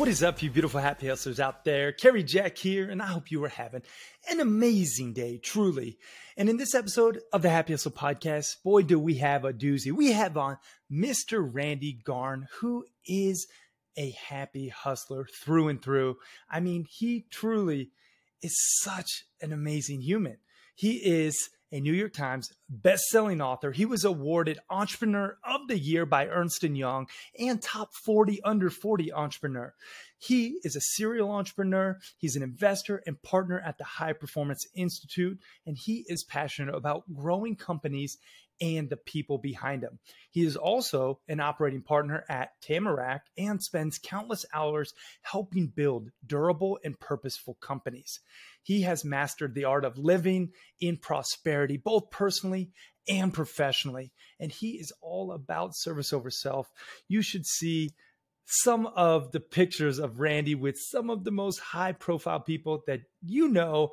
What is up, you beautiful happy hustlers out there? Cary Jack here, and I hope you are having an amazing day, truly. And in this episode of the Happy Hustle podcast, boy, do we have a doozy. We have on Mr. Randy Garn, who is a happy hustler through and through. I mean, he truly is such an amazing human. He is a New York Times best-selling author. He was awarded Entrepreneur of the Year by Ernst & Young and Top 40 Under 40 Entrepreneur. He is a serial entrepreneur. He's an investor and partner at the High Performance Institute, and he is passionate about growing companies and the people behind him. He is also an operating partner at Tamarak and spends countless hours helping build durable and purposeful companies. He has mastered the art of living in prosperity, both personally and professionally. And he is all about service over self. You should see some of the pictures of Randy with some of the most high profile people that you know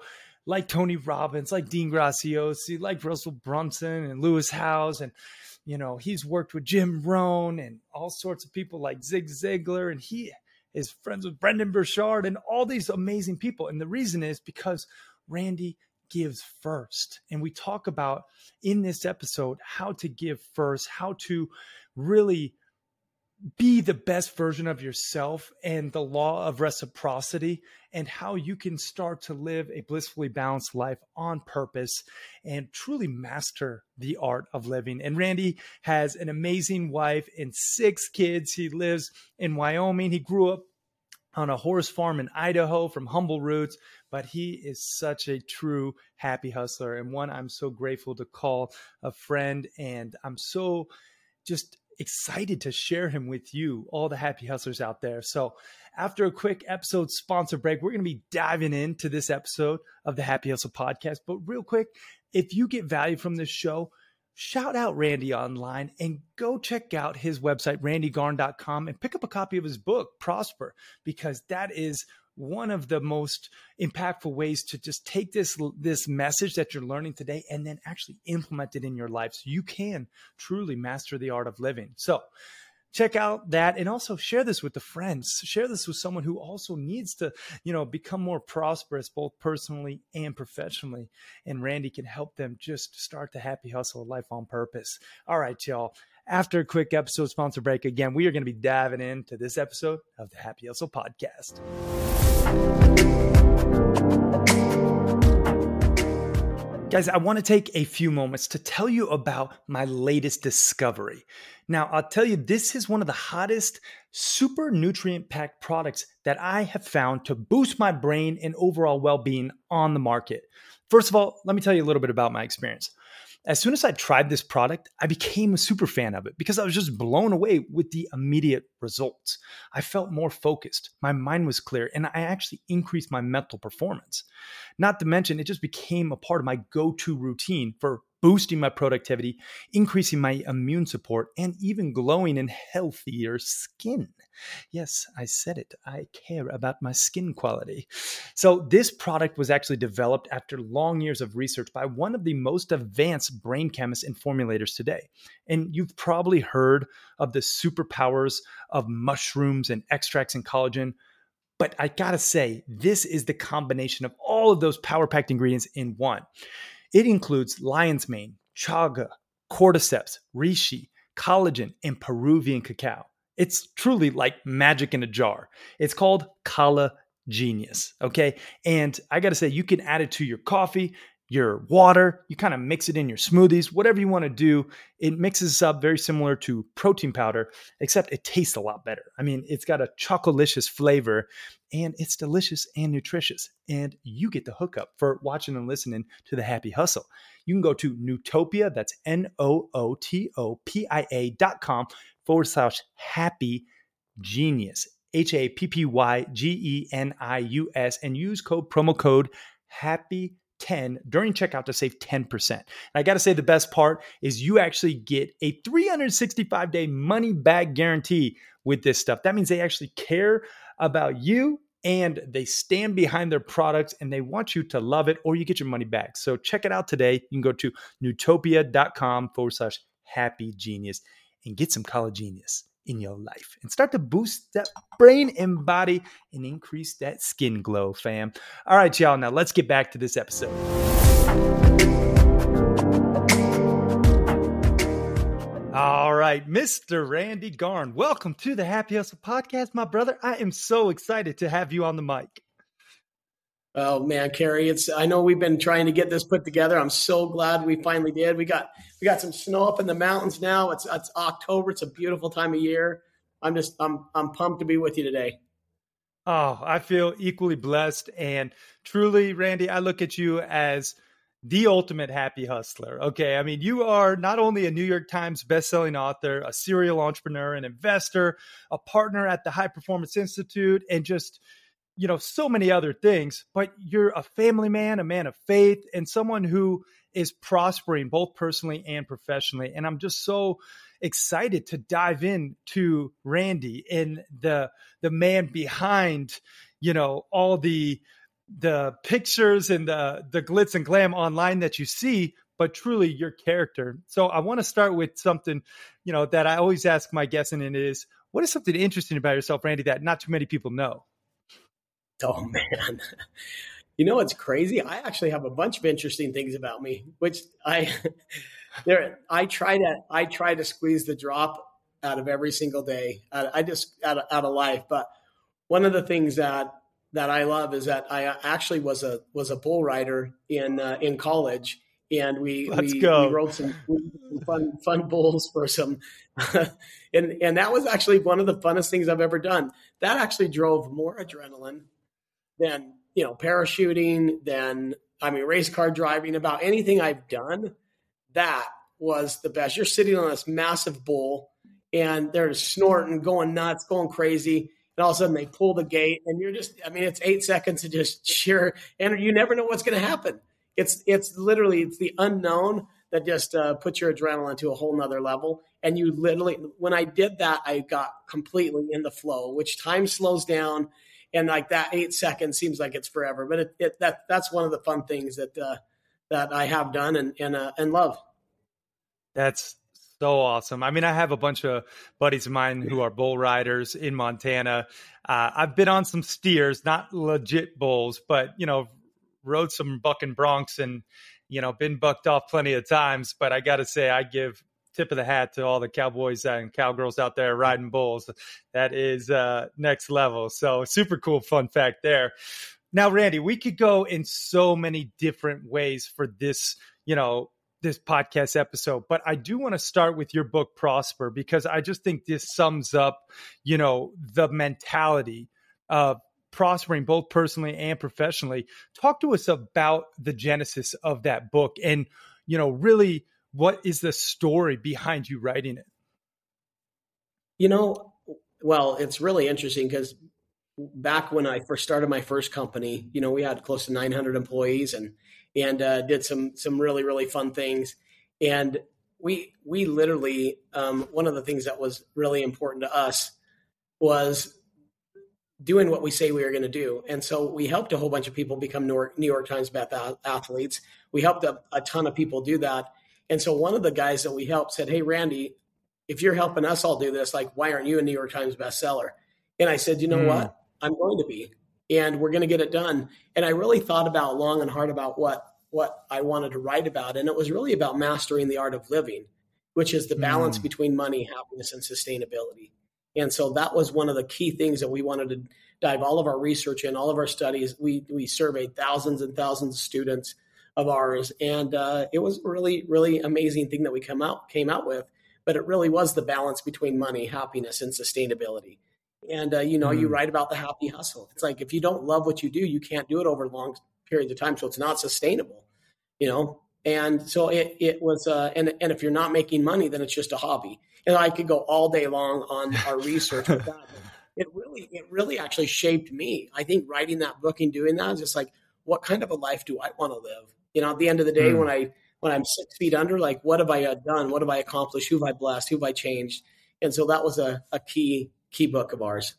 like Tony Robbins, like Dean Graziosi, like Russell Brunson and Lewis Howes. And, you know, he's worked with Jim Rohn and all sorts of people like Zig Ziglar. And he is friends with Brendon Burchard and all these amazing people. And the reason is because Randy gives first. And we talk about in this episode how to give first, how to really be the best version of yourself and the law of reciprocity and how you can start to live a blissfully balanced life on purpose and truly master the art of living. And Randy has an amazing wife and six kids. He lives in Wyoming. He grew up on a horse farm in Idaho from humble roots, but he is such a true happy hustler and one I'm so grateful to call a friend. And I'm so just excited to share him with you, all the happy hustlers out there. So, after a quick episode sponsor break, we're going to be diving into this episode of the Happy Hustle podcast. But, real quick, if you get value from this show, shout out Randy online and go check out his website, randygarn.com, and pick up a copy of his book, Prosper, because that is one of the most impactful ways to just take this this message that you're learning today and then actually implement it in your life so you can truly master the art of living. So check out that and also share this with the friends. Share this with someone who also needs to you know become more prosperous both personally and professionally. And randy can help them just start the happy hustle life on purpose. All right y'all after a quick episode sponsor break again we are going to be diving into this episode of the happy hustle podcast Guys, I want to take a few moments to tell you about my latest discovery. Now, I'll tell you, this is one of the hottest, super nutrient packed products that I have found to boost my brain and overall well being on the market. First of all, let me tell you a little bit about my experience as soon as I tried this product, I became a super fan of it because I was just blown away with the immediate results. I felt more focused, my mind was clear, and I actually increased my mental performance. Not to mention, it just became a part of my go to routine for boosting my productivity, increasing my immune support, and even glowing in healthier skin. Yes, I said it. I care about my skin quality. So, this product was actually developed after long years of research by one of the most advanced brain chemists and formulators today. And you've probably heard of the superpowers of mushrooms and extracts and collagen. But I gotta say, this is the combination of all of those power packed ingredients in one. It includes lion's mane, chaga, cordyceps, reishi, collagen, and Peruvian cacao. It's truly like magic in a jar. It's called Kala Genius. Okay. And I got to say, you can add it to your coffee, your water, you kind of mix it in your smoothies, whatever you want to do. It mixes up very similar to protein powder, except it tastes a lot better. I mean, it's got a chocolicious flavor and it's delicious and nutritious. And you get the hookup for watching and listening to the Happy Hustle. You can go to Nootopia, that's N O O T O P I A dot com forward slash happy genius, H A P P Y G E N I U S, and use code promo code happy 10 during checkout to save 10%. And I got to say the best part is you actually get a 365 day money back guarantee with this stuff. That means they actually care about you and they stand behind their products and they want you to love it or you get your money back. So check it out today. You can go to nootopia.com forward slash happy genius and get some Collagenius in your life and start to boost that brain and body and increase that skin glow, fam. All right, y'all. Now let's get back to this episode. All right, Mr. Randy Garn, welcome to the Happy Hustle Podcast, my brother. I am so excited to have you on the mic. Oh man, Cary, it's I know we've been trying to get this put together. I'm so glad we finally did. We got we got some snow up in the mountains now. It's it's October. It's a beautiful time of year. I'm just I'm I'm pumped to be with you today. Oh, I feel equally blessed and truly, Randy, I look at you as the ultimate happy hustler. Okay. I mean, you are not only a New York Times bestselling author, a serial entrepreneur, an investor, a partner at the High Performance Institute, and just you know, so many other things, but you're a family man, a man of faith, and someone who is prospering both personally and professionally. And I'm just so excited to dive in to Randy and the the man behind, you know, all the the pictures and the the glitz and glam online that you see, but truly your character. So I want to start with something, you know, that I always ask my guests, and it is, what is something interesting about yourself, Randy, that not too many people know? Oh man. You know what's crazy? I actually have a bunch of interesting things about me, which I there I try to I try to squeeze the drop out of every single day. I just out of, out of life, but one of the things that that I love is that I actually was a was a bull rider in uh, in college, and we Let's we, go. we rode some fun fun bulls for some, and and that was actually one of the funnest things I've ever done. That actually drove more adrenaline than you know parachuting, than I mean race car driving. About anything I've done, that was the best. You're sitting on this massive bull, and they're snorting, going nuts, going crazy. And all of a sudden they pull the gate, and you're just, I mean, it's eight seconds of just sheer, and you never know what's going to happen. It's, it's literally, it's the unknown that just uh, puts your adrenaline to a whole nother level. And you literally, when I did that, I got completely in the flow, which time slows down and like that eight seconds seems like it's forever. But it, it that that's one of the fun things that uh, that I have done and and uh, and love. That's so awesome. I mean, I have a bunch of buddies of mine who are bull riders in Montana. Uh, I've been on some steers, not legit bulls, but you know, rode some bucking broncs and you know, been bucked off plenty of times. But I got to say, I give tip of the hat to all the cowboys and cowgirls out there riding bulls. That is uh, next level. So super cool fun fact there. Now, Randy, we could go in so many different ways for this, you know, this podcast episode, but I do want to start with your book Prosper because I just think this sums up, you know, the mentality of prospering both personally and professionally. Talk to us about the genesis of that book and, you know, really what is the story behind you writing it? You know, well, it's really interesting because back when I first started my first company, you know, we had close to 900 employees and and uh, did some some really really fun things. And we we literally um, one of the things that was really important to us was doing what we say we are going to do. And so we helped a whole bunch of people become New York, New York Times Best athletes. We helped a, a ton of people do that. And so one of the guys that we helped said, Hey, Randy, if you're helping us all do this, like, why aren't you a New York Times bestseller? And I said, you know mm. what? I'm going to be, and we're going to get it done. And I really thought about long and hard about what, what I wanted to write about. And it was really about mastering the art of living, which is the balance mm. between money, happiness, and sustainability. And so that was one of the key things that we wanted to dive all of our research in, all of our studies. We, we surveyed thousands and thousands of students of ours, and uh, it was really really amazing thing that we come out came out with. But it really was the balance between money, happiness, and sustainability. And uh, you know, mm. you write about the happy hustle. It's like if you don't love what you do, you can't do it over long periods of time, so it's not sustainable. You know, and so it, it was, uh, and, and if you're not making money, then it's just a hobby. And I could go all day long on our research with that. It really, it really actually shaped me. I think writing that book and doing that is just like, what kind of a life do I want to live? You know, at the end of the day, mm. when I, when I'm six feet under, like, what have I uh, done? What have I accomplished? Who have I blessed? Who have I changed? And so that was a, a key, key book of ours.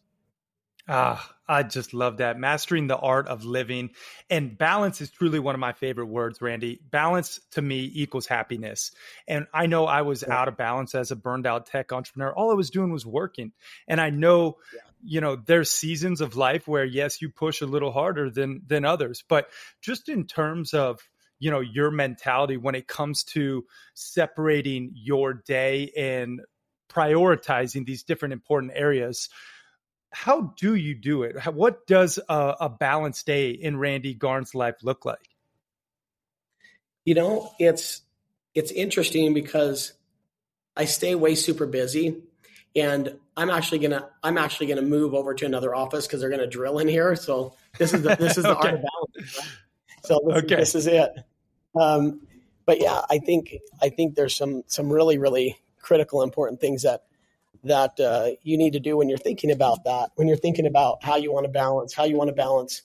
Ah, I just love that. Mastering the art of living and balance is truly one of my favorite words, Randy. Balance to me equals happiness. And I know I was yeah. out of balance as a burned out tech entrepreneur. All I was doing was working. And I know, yeah. you know, there's seasons of life where yes, you push a little harder than than others, but just in terms of you know your mentality when it comes to separating your day and prioritizing these different important areas how do you do it? What does a, a balanced day in Randy Garn's life look like? You know, it's it's interesting because I stay way super busy, and I'm actually gonna I'm actually gonna move over to another office because they're gonna drill in here. So this is the, this is the okay. art of balance. So this, okay. this is it. Um, but yeah, I think I think there's some some really really critical important things that that uh, you need to do when you're thinking about that, when you're thinking about how you want to balance, how you want to balance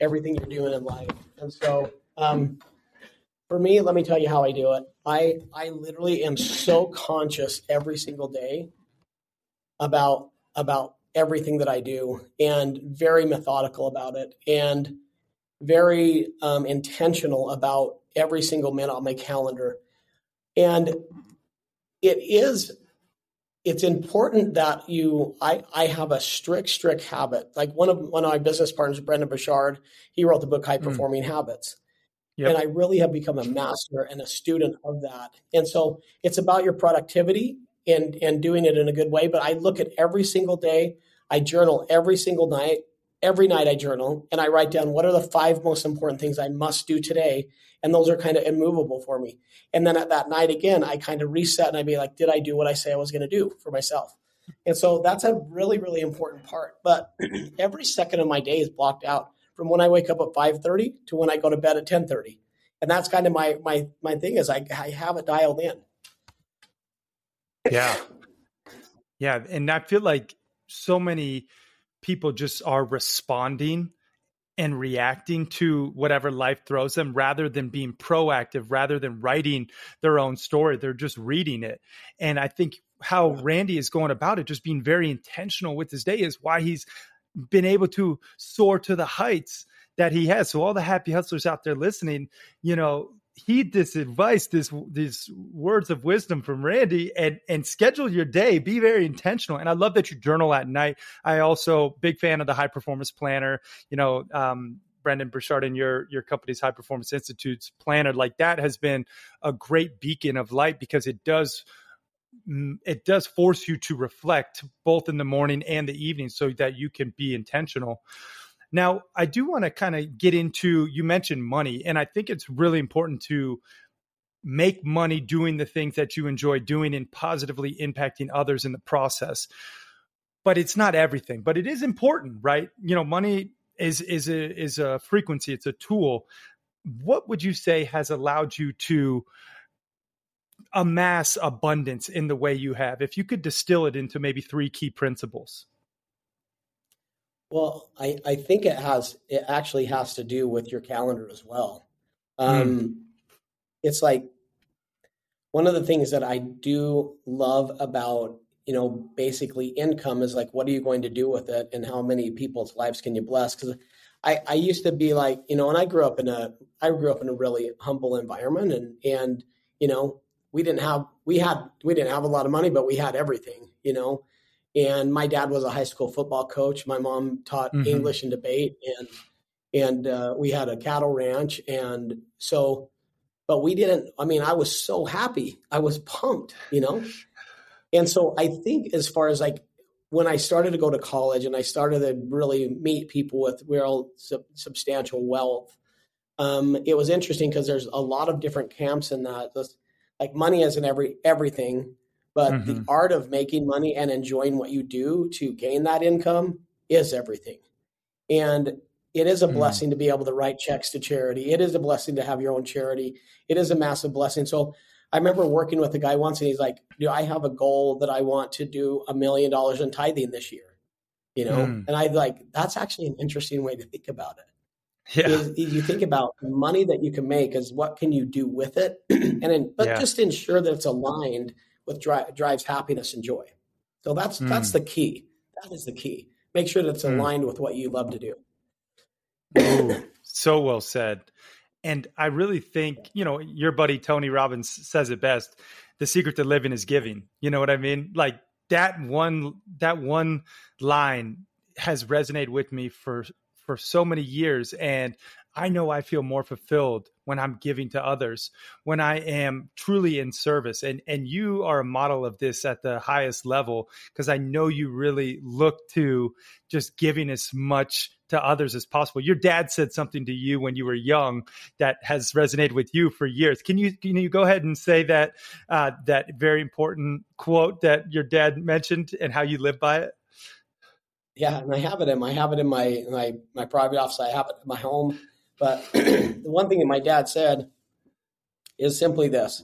everything you're doing in life. And so, um, for me, let me tell you how I do it. I I literally am so conscious every single day about about everything that I do, and very methodical about it, and very um, intentional about every single minute on my calendar. And it is it's important that you I, I have a strict strict habit like one of one of my business partners Brendon Burchard he wrote the book high hmm. performing mm. habits yep. and i really have become a master and a student of that and so it's about your productivity and and doing it in a good way but i look at every single day i journal every single night every night i journal and i write down what are the five most important things i must do today and those are kind of immovable for me. And then at that night again, I kind of reset and I'd be like, did I do what I say I was going to do for myself? And so that's a really, really important part. But every second of my day is blocked out from when I wake up at 5:30 to when I go to bed at 10:30. And that's kind of my my my thing is I, I have it dialed in. Yeah. Yeah. And I feel like so many people just are responding and reacting to whatever life throws them rather than being proactive, rather than writing their own story. They're just reading it. And I think how Randy is going about it, just being very intentional with his day, is why he's been able to soar to the heights that he has. So all the happy hustlers out there listening, you know, heed this advice, this these words of wisdom from Randy, and and schedule your day. Be very intentional. And I love that you journal at night. I also big fan of the high performance planner. You know, um, Brendon Burchard and your your company's High Performance Institute's planner, like that has been a great beacon of light because it does mm, it does force you to reflect both in the morning and the evening so that you can be intentional. Now, I do want to kind of get into you mentioned money, and I think it's really important to make money doing the things that you enjoy doing and positively impacting others in the process. But it's not everything, but it is important, right? You know, money is is a is a frequency, it's a tool. What would you say has allowed you to amass abundance in the way you have? If you could distill it into maybe three key principles. Well, I, I think it has it actually has to do with your calendar as well. Um, mm. It's like one of the things that I do love about you know basically income is like what are you going to do with it and how many people's lives can you bless because I, I used to be like you know and I grew up in a I grew up in a really humble environment and and you know we didn't have we had we didn't have a lot of money but we had everything you know and my dad was a high school football coach. My mom taught mm-hmm. English and debate, and and uh, we had a cattle ranch, and so, but we didn't. I mean, I was so happy. I was pumped, you know. And so I think as far as like when I started to go to college and I started to really meet people with real sub- substantial wealth, um, it was interesting because there's a lot of different camps in that. like money isn't every everything, But mm-hmm. the art of making money and enjoying what you do to gain that income is everything. And it is a mm-hmm. blessing to be able to write checks to charity. It is a blessing to have your own charity. It is a massive blessing. So I remember working with a guy once and he's like, Do I have a goal that I want to do a million dollars in tithing this year? You know? Mm. And I like, that's actually an interesting way to think about it. Yeah. Is, you think about money that you can make is what can you do with it? and then, but yeah. just ensure that it's aligned with dri- drives happiness and joy. So that's, mm. that's the key. That is the key. Make sure that it's mm. aligned with what you love to do. Ooh, so well said. And I really think, you know, your buddy Tony Robbins says it best. The secret to living is giving. You know what I mean? Like that one that one line has resonated with me for for so many years and I know I feel more fulfilled when I'm giving to others, when I am truly in service. And and you are a model of this at the highest level because I know you really look to just giving as much to others as possible. Your dad said something to you when you were young that has resonated with you for years. Can you can you go ahead and say that uh, that very important quote that your dad mentioned and how you live by it? Yeah, and I have it in I have it in my my my private office. I have it in my home. But the one thing that my dad said is simply this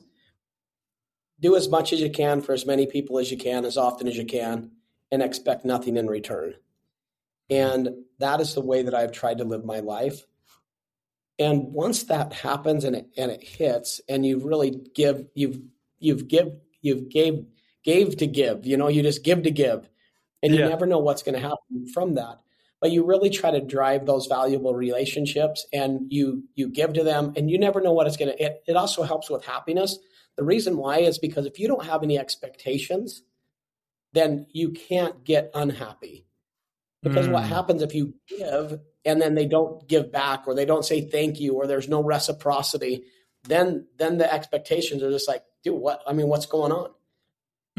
do as much as you can for as many people as you can, as often as you can, and expect nothing in return. And that is the way that I've tried to live my life. And once that happens and it, and it hits, and you really give, you've you've give you've gave gave to give. You know, you just give to give, and you never know what's going to happen from that but you really try to drive those valuable relationships and you you give to them and you never know what it's going to it, it also helps with happiness the reason why is because if you don't have any expectations then you can't get unhappy because mm. what happens if you give and then they don't give back or they don't say thank you or there's no reciprocity then then the expectations are just like dude what i mean what's going on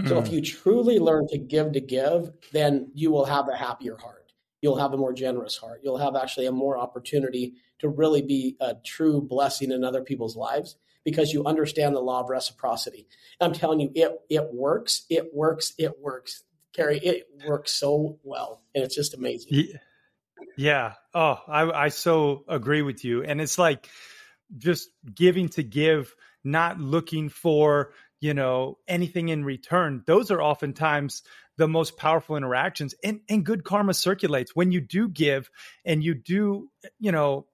mm. so if mm. you truly learn to give to give then you will have a happier heart you'll have a more generous heart. You'll have actually a more opportunity to really be a true blessing in other people's lives because you understand the law of reciprocity. I'm telling you, it it works. It works. It works. Cary, it works so well, and it's just amazing. Yeah. Oh, I I so agree with you. And it's like just giving to give, not looking for you know anything in return. Those are oftentimes the most powerful interactions and, and good karma circulates. When you do give and you do you know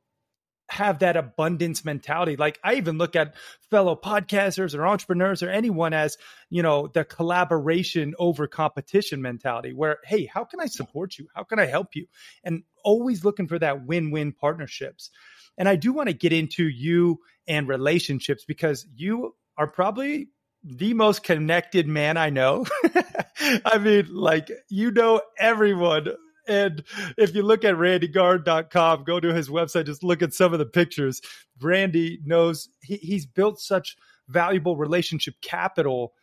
have that abundance mentality like i even look at fellow podcasters or entrepreneurs or anyone as you know the collaboration over competition mentality where hey how can i support you? How can i help you? And always looking for that win-win partnerships. And i do want to get into you and relationships because you are probably the most connected man I know. I mean, like, you know everyone. And if you look at randygarn.com, go to his website, just look at some of the pictures. Randy knows he, he's built such valuable relationship capital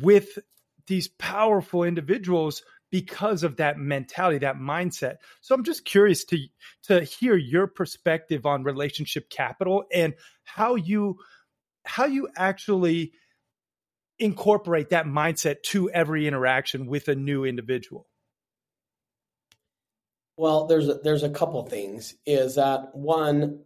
with these powerful individuals because of that mentality, that mindset. So I'm just curious to to hear your perspective on relationship capital and how you how you actually incorporate that mindset to every interaction with a new individual? Well, there's a, there's a couple things. Is that one?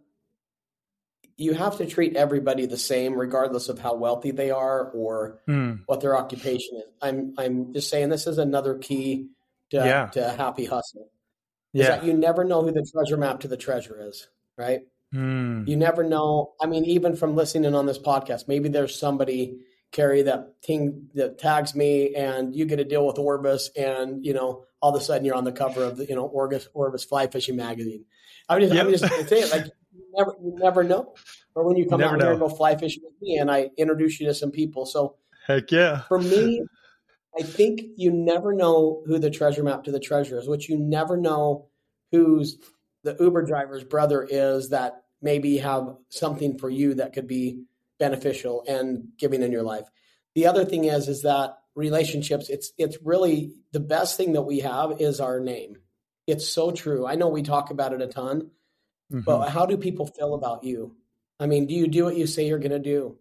You have to treat everybody the same, regardless of how wealthy they are or mm. what their occupation is. I'm I'm just saying this is another key to, yeah. to happy hustle. Is yeah. that you never know who the treasure map to the treasure is, right? Mm. You never know. I mean, even from listening on this podcast, maybe there's somebody Cary that thing that tags me and you get a deal with Orvis and you know all of a sudden you're on the cover of the you know Orvis Orvis Fly Fishing magazine. I would just, yep. I would just say it like you never you never know. Or when you come out know. here and go fly fishing with me and I introduce you to some people. So heck yeah. For me, I think you never know who the treasure map to the treasure is, which you never know who's the Uber driver's brother is that maybe have something for you that could be beneficial and giving in your life. The other thing is is that relationships it's it's really the best thing that we have is our name. It's so true. I know we talk about it a ton, mm-hmm. but how do people feel about you? I mean, do you do what you say you're going to do?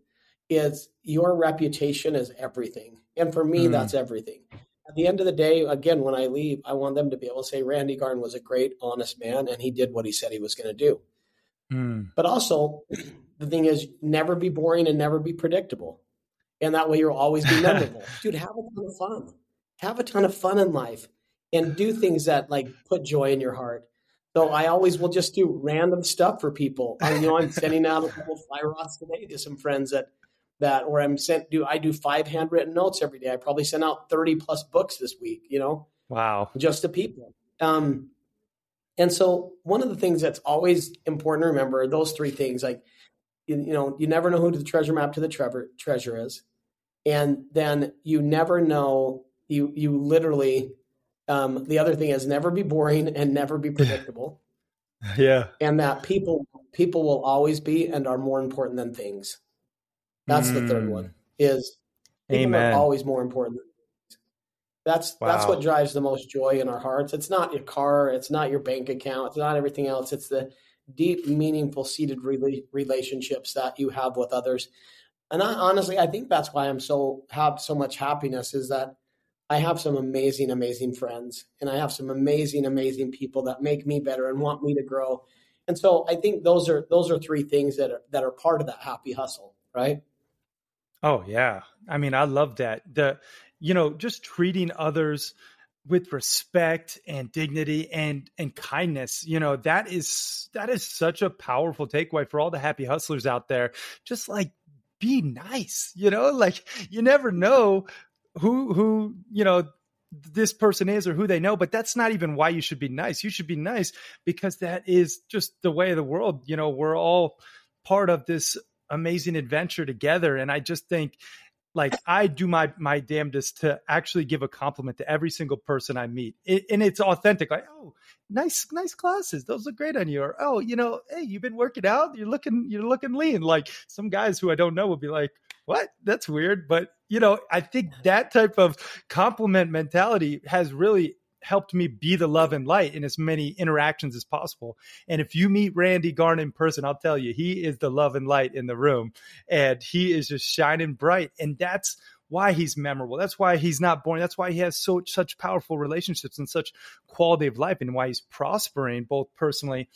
is your reputation is everything. And for me, mm. that's everything. At the end of the day, again, when I leave, I want them to be able to say Randy Garn was a great, honest man and he did what he said he was going to do. Mm. But also, the thing is, never be boring and never be predictable. And that way you'll always be memorable. Dude, have a ton of fun. Have a ton of fun in life and do things that like put joy in your heart. So I always will just do random stuff for people. I, you know, I'm sending out a couple fly rods today to some friends that that, or I'm sent do I do five handwritten notes every day. I probably sent out 30 plus books this week. You know, wow, just to people. Um, and so one of the things that's always important to remember are those three things, like you, you know, you never know who the treasure map to the treasure treasure is, and then you never know you you literally um, the other thing is never be boring and never be predictable. yeah. And that people people will always be and are more important than things. That's mm. the third one. Mm. Is people Amen. are always more important That's wow. that's what drives the most joy in our hearts. It's not your car, it's not your bank account, it's not everything else. It's the deep, meaningful, seated relationships that you have with others. And I, honestly, I think that's why I'm so have so much happiness is that I have some amazing, amazing friends, and I have some amazing, amazing people that make me better and want me to grow. And so I think those are those are three things that are that are part of that happy hustle, right? Oh yeah. I mean, I love that. The you know, just treating others with respect and dignity and and kindness you know that is that is such a powerful takeaway for all the happy hustlers out there. Just like be nice you know like you never know who who you know this person is or who they know but that's not even why you should be nice. You should be nice because that is just the way of the world. You know we're all part of this amazing adventure together and i just think like I do my my damnedest to actually give a compliment to every single person I meet, it, and it's authentic. Like, oh, nice nice glasses, those look great on you. Or oh, you know, hey, you've been working out, you're looking you're looking lean. Like some guys who I don't know will be like, what? That's weird, but you know, I think that type of compliment mentality has really helped me be the love and light in as many interactions as possible. And if you meet Randy Garn in person, I'll tell you, he is the love and light in the room and he is just shining bright. And that's why he's memorable. That's why he's not boring. That's why he has so such powerful relationships and such quality of life and why he's prospering both personally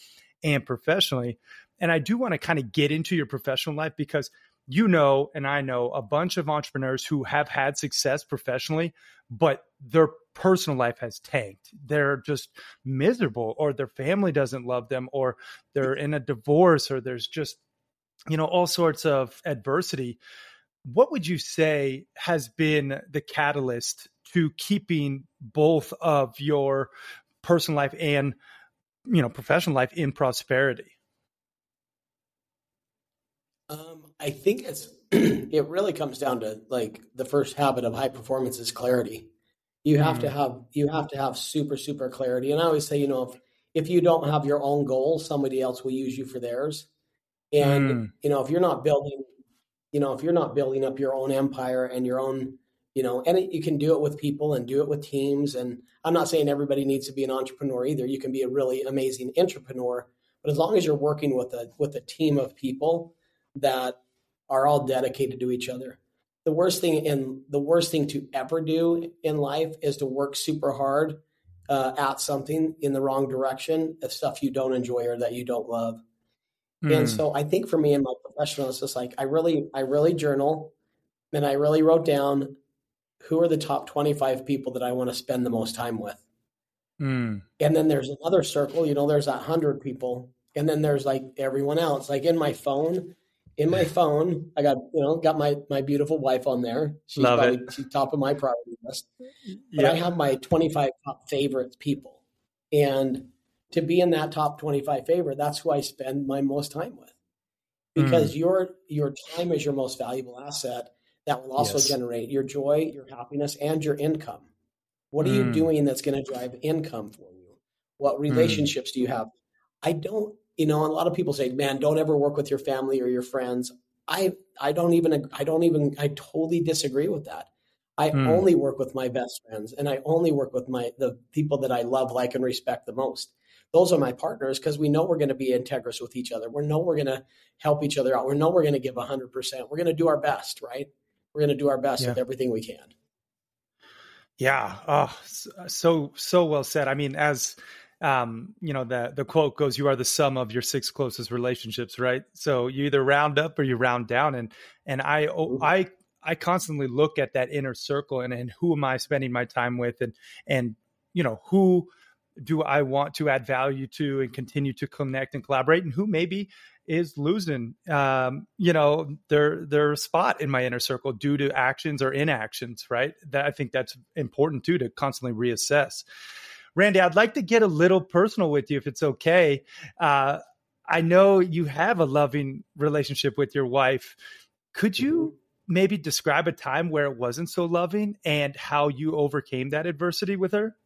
and professionally. And I do want to kind of get into your professional life because you know, and I know a bunch of entrepreneurs who have had success professionally, but their personal life has tanked. They're just miserable, or their family doesn't love them, or they're in a divorce, or there's just, you know, all sorts of adversity. What would you say has been the catalyst to keeping both of your personal life and, you know, professional life in prosperity? Um, I think it's it really comes down to like the first habit of high performance is clarity. You have mm. to have you have to have super super clarity. And I always say, you know, if if you don't have your own goal, somebody else will use you for theirs. And mm. you know, if you're not building, you know, if you're not building up your own empire and your own, you know, and it, you can do it with people and do it with teams. And I'm not saying everybody needs to be an entrepreneur either. You can be a really amazing entrepreneur, but as long as you're working with a with a team of people that are all dedicated to each other. The worst thing in the worst thing to ever do in life is to work super hard uh, at something in the wrong direction of stuff you don't enjoy or that you don't love. Mm. And hmm. so I think for me in my professional, it's just like I really, I really journal and I really wrote down who are the top 25 people that I want to spend the most time with. Mm. And then there's another circle, you know, there's that hundred people. And then there's like everyone else. Like in my phone, in my phone. I got you know got my my beautiful wife on there. She's Love probably it. she's top of my priority list. But I have my 25 top favorites people, and to be in that top 25 favorite, that's who I spend my most time with, because mm. your your time is your most valuable asset. That will also yes. generate your joy, your happiness, and your income. What are mm. you doing that's going to drive income for you? What mm. relationships mm. do you have? I don't you know, a lot of people say, man, don't ever work with your family or your friends. I, I don't even, I don't even, I totally disagree with that. I mm. only work with my best friends and I only work with my, the people that I love, like, and respect the most. those are my partners because we know we're going to be integrous with each other. We know we're going to help each other out. We know we're going to give 100%. We're going to do our best, right? We're going to do our best yeah. with everything we can. Yeah. Oh, so, so well said. I mean, as, um, you know, the, the quote goes, you are the sum of your six closest relationships, right? So you either round up or you round down. And, and I, mm-hmm. I, I constantly look at that inner circle and, and who am I spending my time with and, and, you know, who, do I want to add value to and continue to connect and collaborate, and who maybe is losing, um, you know, their their spot in my inner circle due to actions or inactions, right? That I think that's important too to constantly reassess. Randy, I'd like to get a little personal with you, if it's okay. Uh, I know you have a loving relationship with your wife. Could you mm-hmm. maybe describe a time where it wasn't so loving and how you overcame that adversity with her?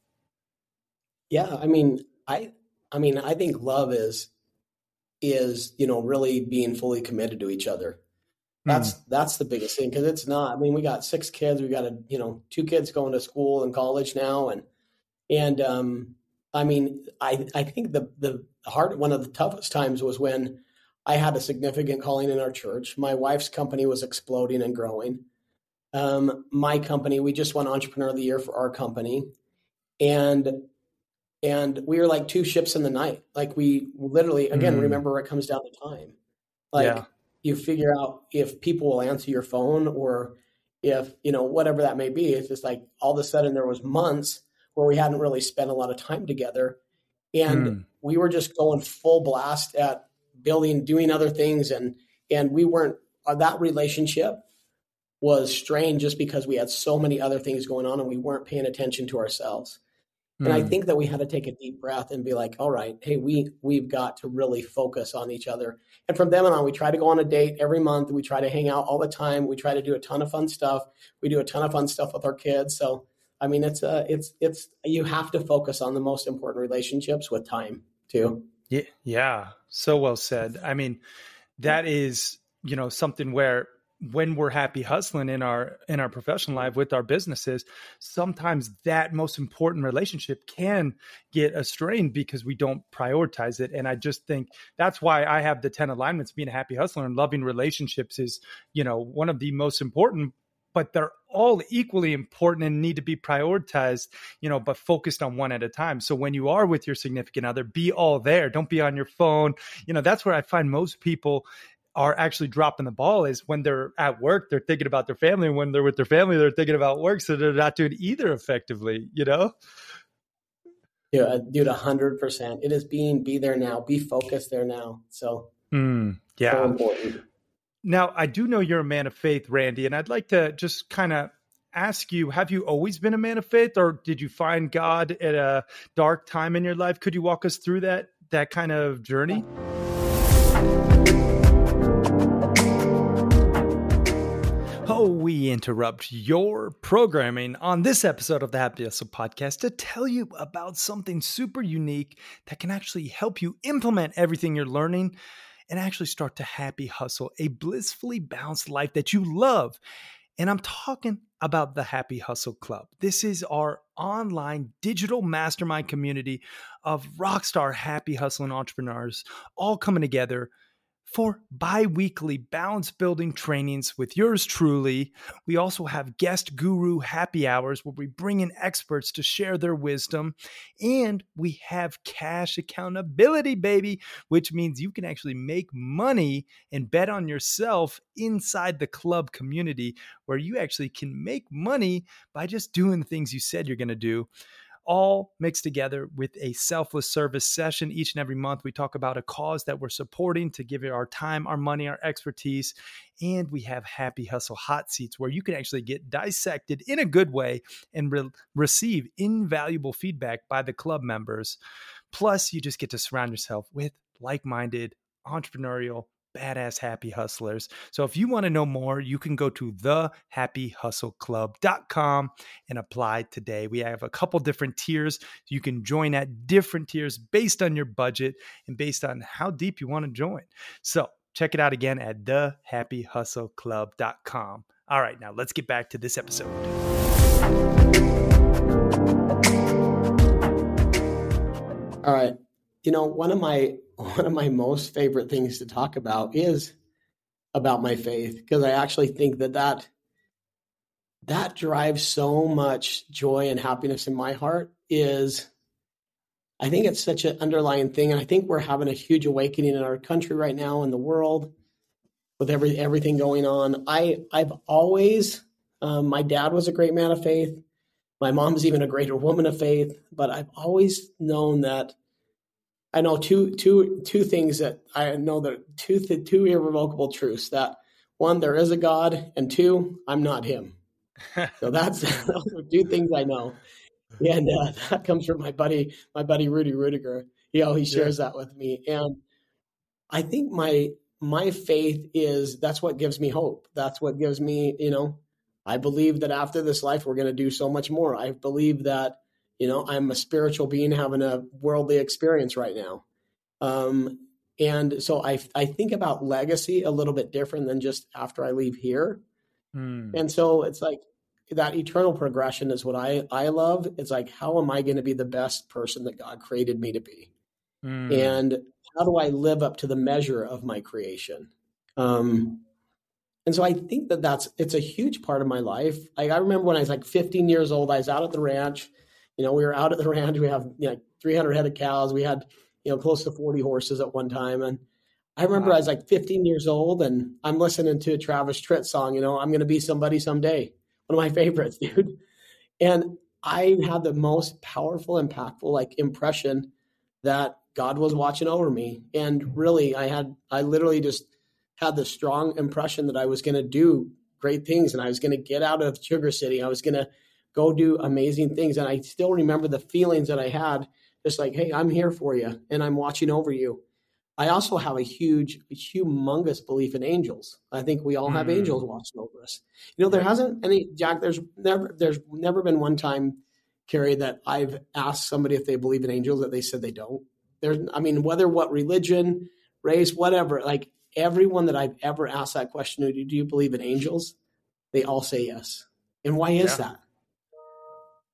Yeah, I mean, I I mean, I think love is is, you know, really being fully committed to each other. That's mm. that's the biggest thing because it's not. I mean, we got six kids. We got a you know two kids going to school and college now, and and um, I mean, I I think the the hard one of the toughest times was when I had a significant calling in our church. My wife's company was exploding and growing. Um, my company, we just won Entrepreneur of the Year for our company, and and we were like two ships in the night. Like we literally, again, mm. remember it comes down to time. Like yeah. you figure out if people will answer your phone or if you know whatever that may be. It's just like all of a sudden there was months where we hadn't really spent a lot of time together, and mm. we were just going full blast at building, doing other things, and and we weren't uh, that relationship was strained just because we had so many other things going on and we weren't paying attention to ourselves. And I hmm. think that we had to take a deep breath and be like, all right, hey, we we've got to really focus on each other. And from then on, we try to go on a date every month. We try to hang out all the time. We try to do a ton of fun stuff. We do a ton of fun stuff with our kids. So I mean, it's a it's it's you have to focus on the most important relationships with time too. Yeah, yeah, so well said. I mean, that is you know something where when we're happy hustling in our in our professional life with our businesses sometimes that most important relationship can get a strain because we don't prioritize it and i just think that's why i have the 10 alignments being a happy hustler and loving relationships is you know one of the most important but they're all equally important and need to be prioritized, you know, but focused on one at a time. So when you are with your significant other, be all there. Don't be on your phone. You know, that's where I find most people are actually dropping the ball is when they're at work, they're thinking about their family. And when they're with their family, they're thinking about work. So they're not doing either effectively, you know? Yeah, dude, a hundred percent. It is being be there now, be focused there now. So mm, yeah. So important. Now I do know you're a man of faith, Randy, and I'd like to just kind of ask you, have you always been a man of faith or did you find God at a dark time in your life? Could you walk us through that that kind of journey? Oh, we interrupt your programming on this episode of the Happy Hustle podcast to tell you about something super unique that can actually help you implement everything you're learning and actually start to happy hustle a blissfully balanced life that you love. And I'm talking about the Happy Hustle Club. This is our online digital mastermind community of rockstar happy hustling entrepreneurs all coming together for bi weekly balance building trainings with yours truly. We also have guest guru happy hours where we bring in experts to share their wisdom. And we have cash accountability, baby, which means you can actually make money and bet on yourself inside the club community where you actually can make money by just doing the things you said you're going to do all mixed together with a selfless service session each and every month. We talk about a cause that we're supporting to give it our time, our money, our expertise. And we have Happy Hustle hot seats where you can actually get dissected in a good way and re- receive invaluable feedback by the club members. Plus, you just get to surround yourself with like minded, entrepreneurial, badass happy hustlers. So if you want to know more, you can go to thehappyhustleclub.com and apply today. We have a couple different tiers. You can join at different tiers based on your budget and based on how deep you want to join. So check it out again at thehappyhustleclub.com. All right, now let's get back to this episode. All right. You know, one of my one of my most favorite things to talk about is about my faith because I actually think that that that drives so much joy and happiness in my heart is I think it's such an underlying thing and I think we're having a huge awakening in our country right now in the world with every everything going on. I I've always um, my dad was a great man of faith. My mom's even a greater woman of faith, but I've always known that I know two two two things that I know that two two irrevocable truths that one there is a God and two I'm not him. so that's those are two things I know, and uh, that comes from my buddy my buddy Rudy Ruettiger. He always shares yeah. that with me, and I think my my faith is that's what gives me hope. That's what gives me you know I believe that after this life we're going to do so much more. I believe that you know, I'm a spiritual being having a worldly experience right now. Um, and so I, I think about legacy a little bit different than just after I leave here. Mm. And so it's like that eternal progression is what I, I love. It's like, how am I going to be the best person that God created me to be? Mm. And how do I live up to the measure of my creation? Um, and so I think that that's, it's a huge part of my life. Like I remember when I was like 15 years old, I was out at the ranch you know, we were out at the ranch. We have you know 300 head of cows. We had you know close to 40 horses at one time, and I remember wow. I was like 15 years old, and I'm listening to a Travis Tritt song. You know, I'm going to be somebody someday. One of my favorites, dude. And I had the most powerful, impactful like impression that God was watching over me, and really, I had I literally just had the strong impression that I was going to do great things, and I was going to get out of Sugar City. I was going to go do amazing things. And I still remember the feelings that I had, just like, hey, I'm here for you and I'm watching over you. I also have a huge, humongous belief in angels. I think we all have mm. angels watching over us. You know, there hasn't any Jack. There's never, there's never been one time, Cary, that I've asked somebody if they believe in angels that they said they don't. There's, I mean, whether what religion, race, whatever, like everyone that I've ever asked that question, do you believe in angels? They all say yes. And why is yeah. that?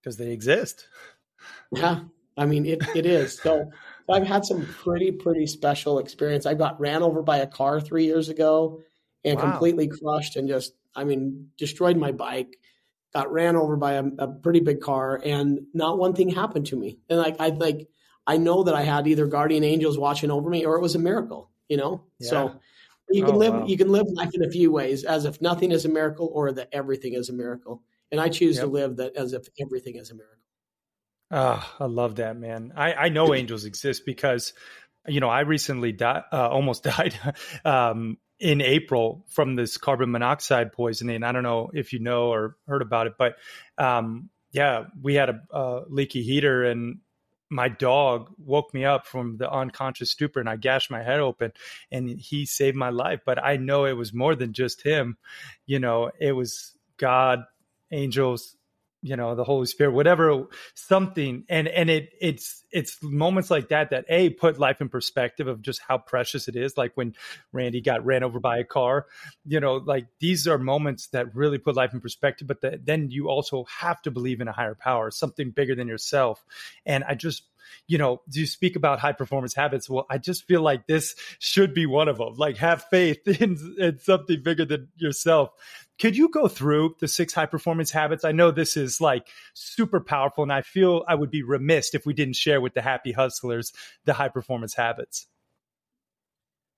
Because they exist. Yeah, I mean it. It is so. I've had some pretty pretty special experience. I got ran over by a car three years ago and wow. completely crushed and just I mean destroyed my bike. Got ran over by a, a pretty big car and not one thing happened to me. And like I like I know that I had either guardian angels watching over me or it was a miracle. You know, yeah. so you can oh, live wow. you can live life in a few ways as if nothing is a miracle or that everything is a miracle and I choose yep. to live that as if everything is a miracle. Ah, oh, I love that, man. I, I know angels exist because, you know, I recently died, uh, almost died um, in April from this carbon monoxide poisoning. I don't know if you know or heard about it, but um, yeah, we had a, a leaky heater and my dog woke me up from the unconscious stupor and I gashed my head open and he saved my life. But I know it was more than just him. You know, it was God angels you know the holy spirit whatever something and and it it's it's moments like that that a put life in perspective of just how precious it is like when randy got ran over by a car you know like these are moments that really put life in perspective but the, then you also have to believe in a higher power something bigger than yourself and i just you know, do you speak about high performance habits? Well, I just feel like this should be one of them. Like have faith in, in something bigger than yourself. Could you go through the six high performance habits? I know this is like super powerful, and I feel I would be remiss if we didn't share with the happy hustlers the high performance habits.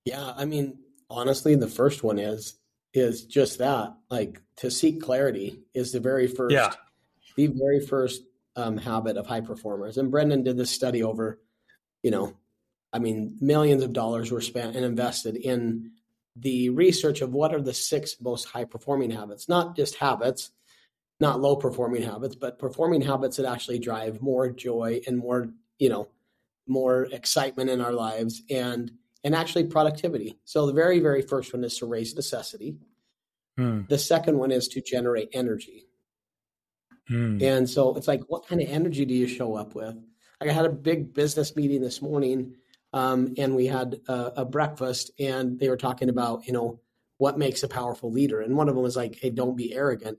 Yeah, I mean, honestly, the first one is is just that. Like to seek clarity is the very first, yeah. the very first um, habit of high performers. And Brendon did this study over, you know, I mean, millions of dollars were spent and invested in the research of what are the six most high performing habits, not just habits, not low performing habits, but performing habits that actually drive more joy and more, you know, more excitement in our lives and and actually productivity. So the very very first one is to raise necessity. Hmm. The second one is to generate energy. Hmm. And so it's like, what kind of energy do you show up with? Like I had a big business meeting this morning, um, and we had a, a, breakfast, and they were talking about, you know, what makes a powerful leader. And one of them was like, hey, don't be arrogant,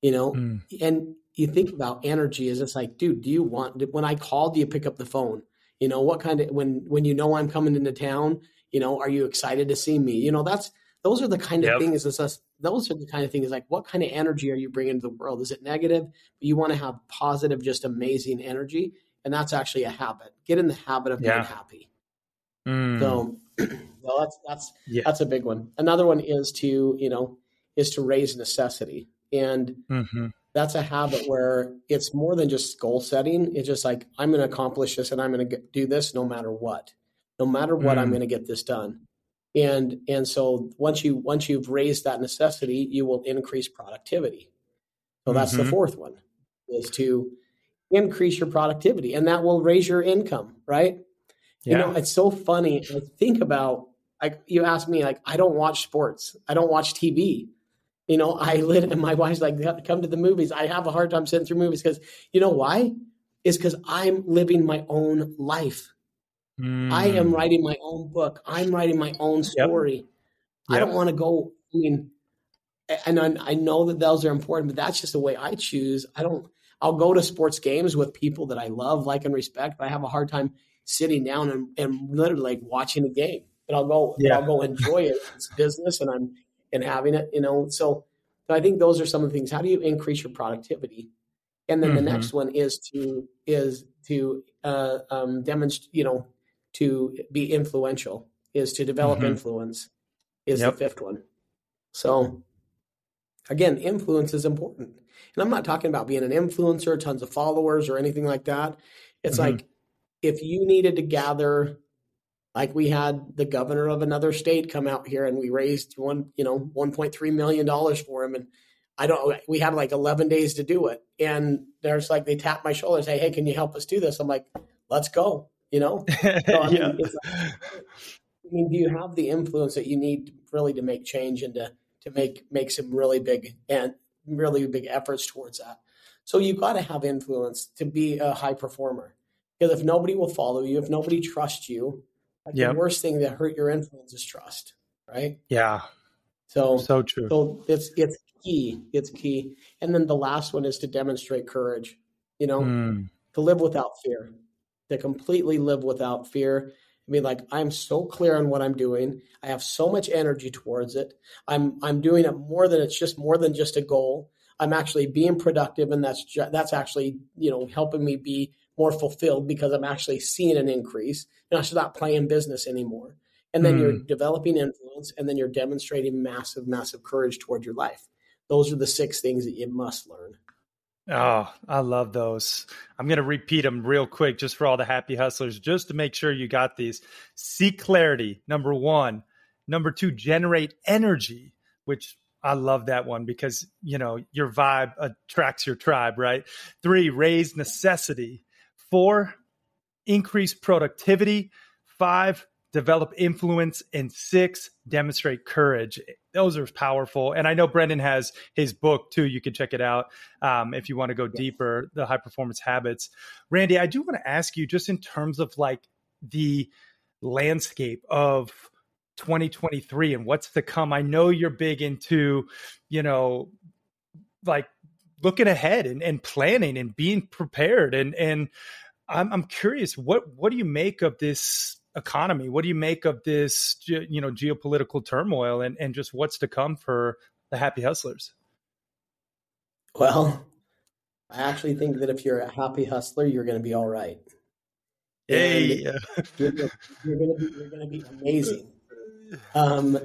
you know? Hmm. And you think about energy is it's like, dude, do you want, when I call, do you pick up the phone? You know, what kind of when when you know I'm coming into town, you know, are you excited to see me? You know, that's those are the kind of yep. things that's those are the kind of things like what kind of energy are you bringing to the world? Is it negative? You want to have positive, just amazing energy, and that's actually a habit. Get in the habit of yeah. being happy. Mm. So, well, that's that's yeah. that's a big one. Another one is to you know is to raise necessity, and mm-hmm. that's a habit where it's more than just goal setting. It's just like I'm going to accomplish this, and I'm going to do this no matter what. No matter what, mm. I'm going to get this done and and so once you once you've raised that necessity you will increase productivity so that's mm-hmm. the fourth one is to increase your productivity and that will raise your income right yeah. you know it's so funny I think about like you ask me like i don't watch sports i don't watch tv you know i lit and my wife's like come to the movies i have a hard time sitting through movies because you know why is because i'm living my own life Mm. I am mm. writing my own book. I'm writing my own story. Yep. Yep. I don't want to go. I mean, and I, I know that those are important, but that's just the way I choose. I don't. I'll go to sports games with people that I love, like, and respect, but I have a hard time sitting down and, and literally like watching a game. But I'll go. Yeah. I'll go enjoy it. It's business, and I'm and having it. You know, so I think those are some of the things. How do you increase your productivity? And then mm-hmm. the next one is to is to uh, um, demonstrate. You know, to be influential, is to develop mm-hmm. influence, is yep. the fifth one. So again, influence is important. And I'm not talking about being an influencer, tons of followers, or anything like that. It's mm-hmm. like if you needed to gather, like we had the governor of another state come out here and we raised one, you know, 1.3 million dollars for him, and I don't. We had like 11 days to do it, and there's like they tap my shoulder and say, "Hey, can you help us do this?" I'm like, "Let's go." you know? So, I, yeah. mean, I mean, do you have the influence that you need really to make change and to, to make, make some really big and really big efforts towards that? So you've got to have influence to be a high performer. Because if nobody will follow you, if nobody trusts you, like yep. the worst thing that hurt your influence is trust, right? Yeah. So so true. So it's it's key. It's key. And then the last one is to demonstrate courage. You know, mm. to live without fear to completely live without fear. I mean, like I'm so clear on what I'm doing. I have so much energy towards it. I'm I'm doing it more than it's just more than just a goal. I'm actually being productive, and that's ju- that's actually you know helping me be more fulfilled because I'm actually seeing an increase. And I'm not playing business anymore. And then mm. you're hmm. developing influence, and then you're demonstrating massive, massive courage toward your life. Those are the six things that you must learn. Oh, I love those. I'm going to repeat them real quick just for all the happy hustlers, just to make sure you got these. Seek clarity, number one. Number two, generate energy, which I love that one because, you know, your vibe attracts your tribe, right? Three, raise necessity. Four, increase productivity. Five, develop influence. And six, demonstrate courage those are powerful. And I know Brendon has his book too. You can check it out um, if you want to go deeper, the high performance habits. Randy, I do want to ask you just in terms of like the landscape of 2023 and what's to come. I know you're big into, you know, like looking ahead and, and planning and being prepared. And and I'm I'm curious, what what do you make of this economy. What do you make of this, you know, geopolitical turmoil and, and just what's to come for the happy hustlers? Well, I actually think that if you're a happy hustler, you're going to be all right. Hey, you're, you're, going to be you're going to be amazing. Um,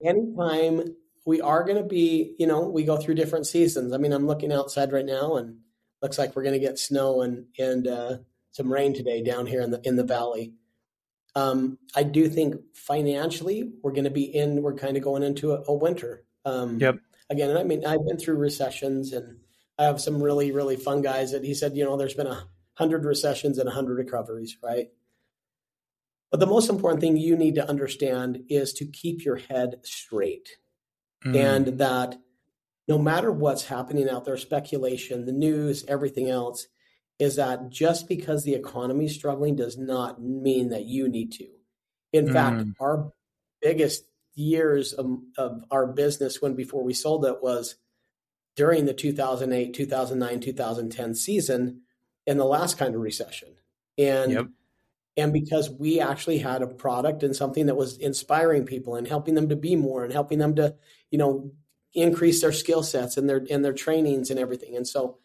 anytime we are going to be, you know, we go through different seasons. I mean, I'm looking outside right now, and looks like we're going to get snow and and uh, some rain today down here in the in the valley. Um, I do think financially we're going to be in, we're kind of going into a, a winter. Um, yep. Again, I mean, I've been through recessions and I have some really, really fun guys that he said, you know, there's been a hundred recessions and a hundred recoveries, right? But the most important thing you need to understand is to keep your head straight. Mm. And that no matter what's happening out there, speculation, the news, everything else, is that just because the economy is struggling does not mean that you need to. In mm. fact, our biggest years of, of, our business when before we sold it was during the 2008, 2009, 2010 season in the last kind of recession. And yep. And because we actually had a product and something that was inspiring people and helping them to be more and helping them to you know increase their skill sets and their and their trainings and everything. And so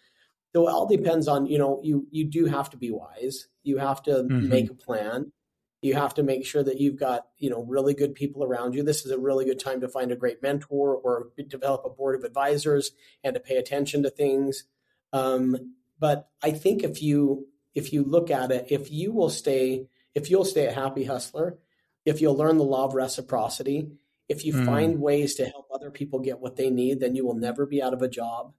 so it all depends on you know you you do have to be wise. You have to mm-hmm. make a plan. You have to make sure that you've got you know really good people around you. This is a really good time to find a great mentor or develop a board of advisors and to pay attention to things. Um, but i think if you if you look at it if you will stay if you'll stay a happy hustler if you'll learn the law of reciprocity if you mm. find ways to help other people get what they need then you will never be out of a job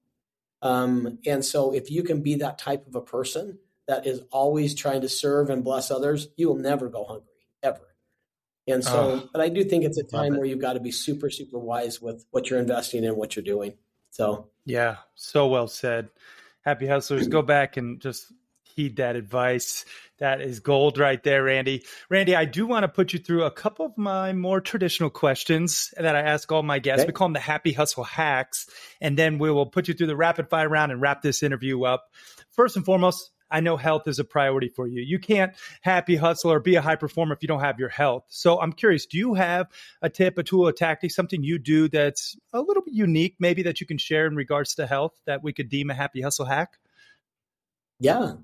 um, and so if you can be that type of a person that is always trying to serve and bless others, you will never go hungry ever. And so, oh, but I do think it's a time it. where you've got to be super, super wise with what you're investing in, what you're doing. So, yeah, so well said. Happy hustlers, go back and just heed that advice. That is gold right there, Randy. Randy, I do want to put you through a couple of my more traditional questions that I ask all my guests. Okay. We call them the happy hustle hacks. And then we will put you through the rapid fire round and wrap this interview up. First and foremost, I know health is a priority for you. You can't happy hustle or be a high performer if you don't have your health. So I'm curious, do you have a tip, a tool, a tactic, something you do that's a little bit unique, maybe that you can share in regards to health that we could deem a happy hustle hack? Yeah.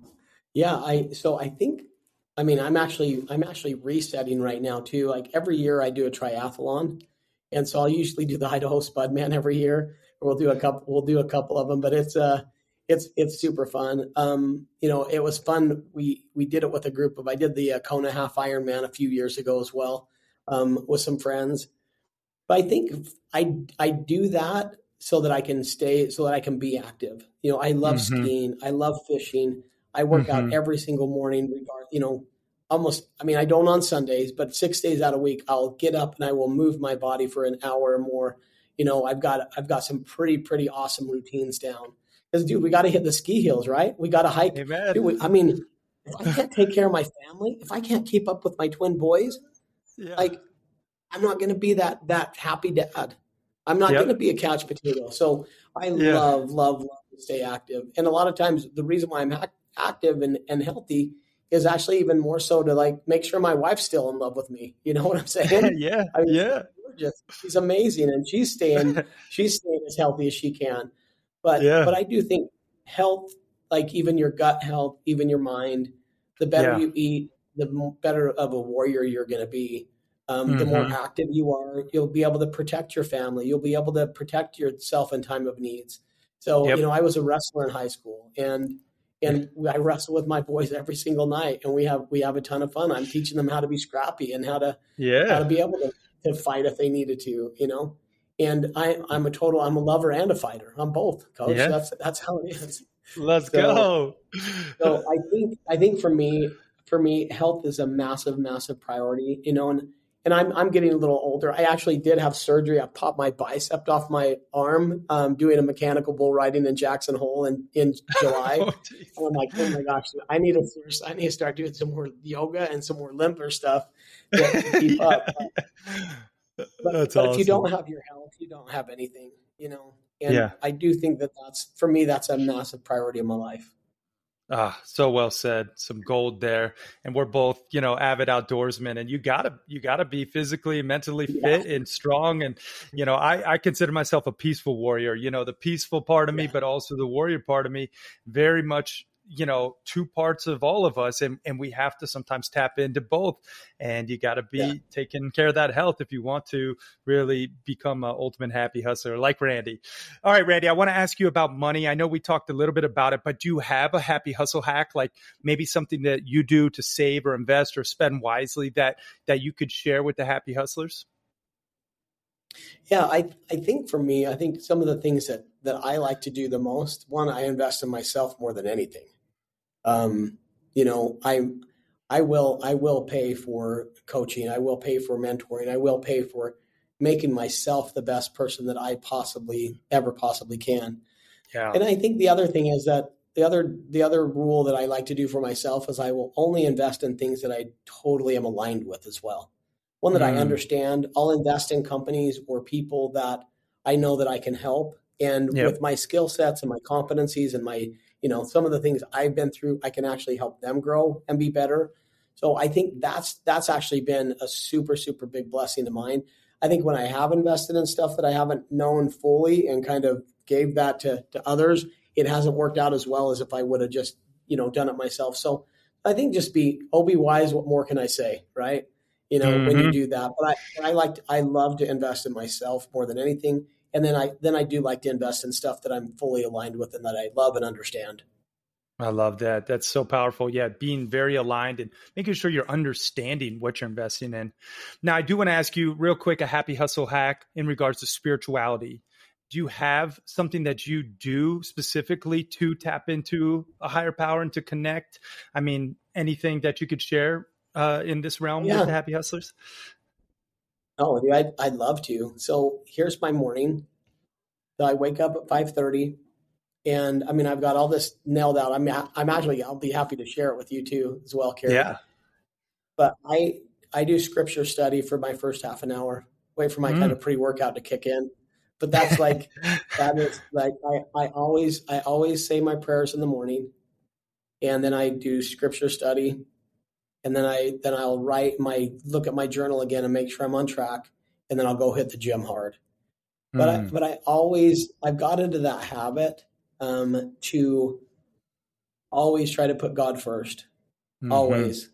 Yeah. I, so I think, I mean, I'm actually, I'm actually resetting right now too. Like every year I do a triathlon. And so I'll usually do the Idaho Spudman every year. We'll do a couple, we'll do a couple of them, but it's, uh, it's it's super fun. Um, you know, it was fun. We we did it with a group of. I did the uh, Kona Half Ironman a few years ago as well um, with some friends. But I think I I do that so that I can stay, so that I can be active. You know, I love mm-hmm. skiing. I love fishing. I work mm-hmm. out every single morning. Regard, you know, almost. I mean, I don't on Sundays, but six days out of week, I'll get up and I will move my body for an hour or more. You know, I've got I've got some pretty pretty awesome routines down. Because, dude, we got to hit the ski hills, right? We got to hike. Dude, we, I mean, if I can't take care of my family, if I can't keep up with my twin boys, yeah. like, I'm not going to be that that happy dad. I'm not yep. going to be a couch potato. So I yeah. love, love, love to stay active. And a lot of times, the reason why I'm active and, and healthy is actually even more so to like make sure my wife's still in love with me. You know what I'm saying? yeah, I mean, yeah. She's amazing, and she's staying. she's staying as healthy as she can. But yeah. but I do think health, like even your gut health, even your mind, the better yeah. you eat, the better of a warrior you're going to be. Um, mm-hmm. The more mm-hmm. active you are, you'll be able to protect your family. You'll be able to protect yourself in time of needs. So yep. you know, I was a wrestler in high school, and and I wrestle with my boys every single night, and we have we have a ton of fun. I'm teaching them how to be scrappy and how to yeah how to be able to, to fight if they needed to. You know, and I, I'm a total, I'm a lover and a fighter. I'm both, coach. Yeah. That's that's how it is. Let's so, go. so I think I think for me, for me, health is a massive, massive priority. You know, and and I'm I'm getting a little older. I actually did have surgery. I popped my bicep off my arm um, doing a mechanical bull riding in Jackson Hole in in July. oh, and I'm like, oh my gosh, I need to I need to start doing some more yoga and some more limber stuff to keep up. But, but awesome. if you don't have your health, you don't have anything, you know. And yeah. I do think that that's for me that's a massive priority in my life. Ah, so well said. Some gold there. And we're both, you know, avid outdoorsmen and you gotta you gotta be physically, mentally fit yeah. and strong. And, you know, I, I consider myself a peaceful warrior, you know, the peaceful part of me, yeah. but also the warrior part of me very much you know two parts of all of us and, and we have to sometimes tap into both. And you got to be yeah. taking care of that health if you want to really become an ultimate happy hustler like randy. All right randy i want to ask you about money. I know we talked a little bit about it but do you have a happy hustle hack? Like maybe something that you do to save or invest or spend wisely that that you could share with the happy hustlers? Yeah, I I think for me, I think some of the things that that I like to do the most, one, I invest in myself more than anything. Um, you know, I I will I will pay for coaching. I will pay for mentoring. I will pay for making myself the best person that I possibly ever possibly can. Yeah. And I think the other thing is that the other the other rule that I like to do for myself is I will only invest in things that I totally am aligned with as well. One that mm. I understand. I'll invest in companies or people that I know that I can help. And yep. with my skill sets and my competencies and my you know some of the things i've been through i can actually help them grow and be better So I think that's that's actually been a super super big blessing to mine. I think when I have invested in stuff that I haven't known fully and kind of gave that to, to others, it hasn't worked out as well as if I would have just, you know, done it myself. So I think just be, oh, be wise. What more can I say? Right. You know, mm-hmm. when you mm-hmm. do that, but I, I like, I love to invest in myself more than anything. And then I, then I do like to invest in stuff that I'm fully aligned with and that I love and understand. I love that. That's so powerful. Yeah, being very aligned and making sure you're understanding what you're investing in. Now, I do want to ask you real quick a happy hustle hack in regards to spirituality. Do you have something that you do specifically to tap into a higher power and to connect? I mean, anything that you could share uh, in this realm yeah. with the happy hustlers? Oh, I'd, I'd love to. So here's my morning. So I wake up at 5:30 and I mean, I've got all this nailed out. I'm, I'm actually, I'll be happy to share it with you too as well, Cary. Yeah. But I, I do scripture study for my first half an hour, wait for my mm. kind of pre workout to kick in. But that's like, that is like, I, I always, I always say my prayers in the morning and then I do scripture study. And then I, then I'll write my, look at my journal again and make sure I'm on track. And then I'll go hit the gym hard. But mm. I, but I always, I've got into that habit um, to always try to put God 1st mm-hmm. always.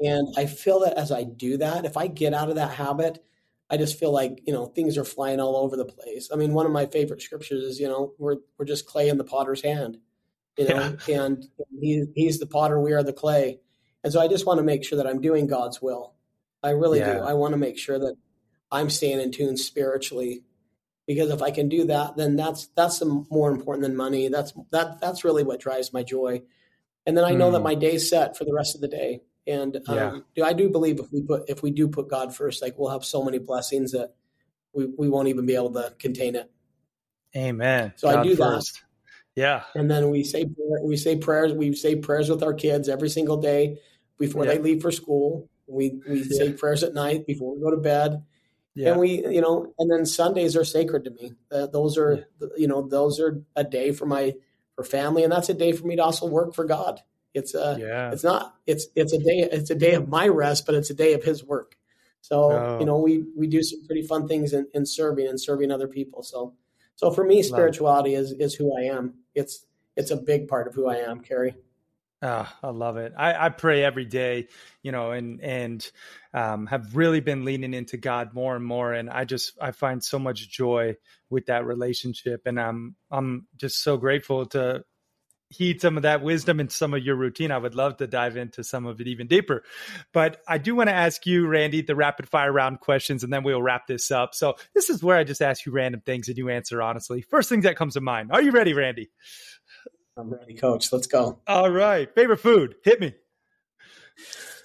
And I feel that as I do that, if I get out of that habit, I just feel like you know things are flying all over the place. I mean, one of my favorite scriptures is you know we're we're just clay in the potter's hand, you know, yeah. and he, he's the potter, we are the clay, and so I just want to make sure that I'm doing God's will. I really yeah. do. I want to make sure that I'm staying in tune spiritually because if I can do that, then that's that's more important than money. That's that that's really what drives my joy. And then I know mm. that my day's set for the rest of the day. And um, yeah. I do believe if we put if we do put God first, like we'll have so many blessings that we, we won't even be able to contain it. Amen. So God I do first. that. Yeah. And then we say we say prayers. We say prayers with our kids every single day before yeah. they leave for school. We we yeah. say prayers at night before we go to bed. Yeah. And we, you know, and then Sundays are sacred to me. Uh, those are, you know, those are a day for my for family, and that's a day for me to also work for God. It's a, yeah. it's not, it's it's a day, it's a day of my rest, but it's a day of His work. So oh. you know, we we do some pretty fun things in, in serving and serving other people. So so for me, spirituality is is who I am. It's it's a big part of who I am, Cary. Oh, I love it. I, I pray every day, you know, and and um, have really been leaning into God more and more, and I just I find so much joy with that relationship, and I'm I'm just so grateful to heed some of that wisdom and some of your routine. I would love to dive into some of it even deeper, but I do want to ask you, Randy, the rapid fire round questions, and then we'll wrap this up. So this is where I just ask you random things and you answer honestly. First things that comes to mind. Are you ready, Randy? I'm ready, coach. Let's go. All right. Favorite food? Hit me.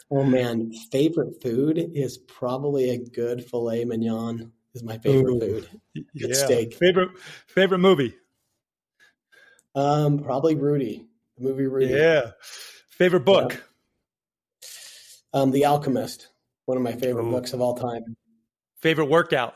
Oh man, favorite food is probably a good filet mignon. Is my favorite Ooh, food. Good yeah. steak. Favorite favorite movie? Um, probably Rudy. The movie Rudy. Yeah. Favorite book? Yeah. Um, The Alchemist. One of my favorite Ooh. books of all time. Favorite workout?